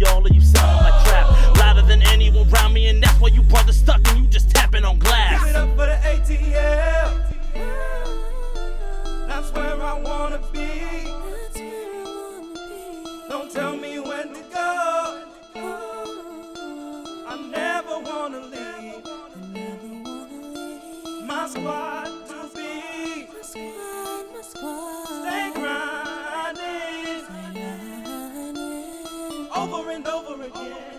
All of you trap. Louder than anyone around me, and that's why you brothers stuck and you just tapping on glass. Give it up for the ATL. That's where I wanna be. Don't tell me when to go. I never wanna leave. My squad. again.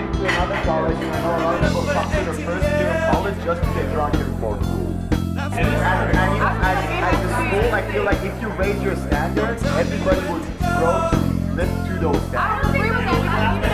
away to another college and I know a lot of people come to the first year of college just to get drunk and smoke. And at, at, at, the school, I feel like if you raise your standards, everybody would grow to live to those standards.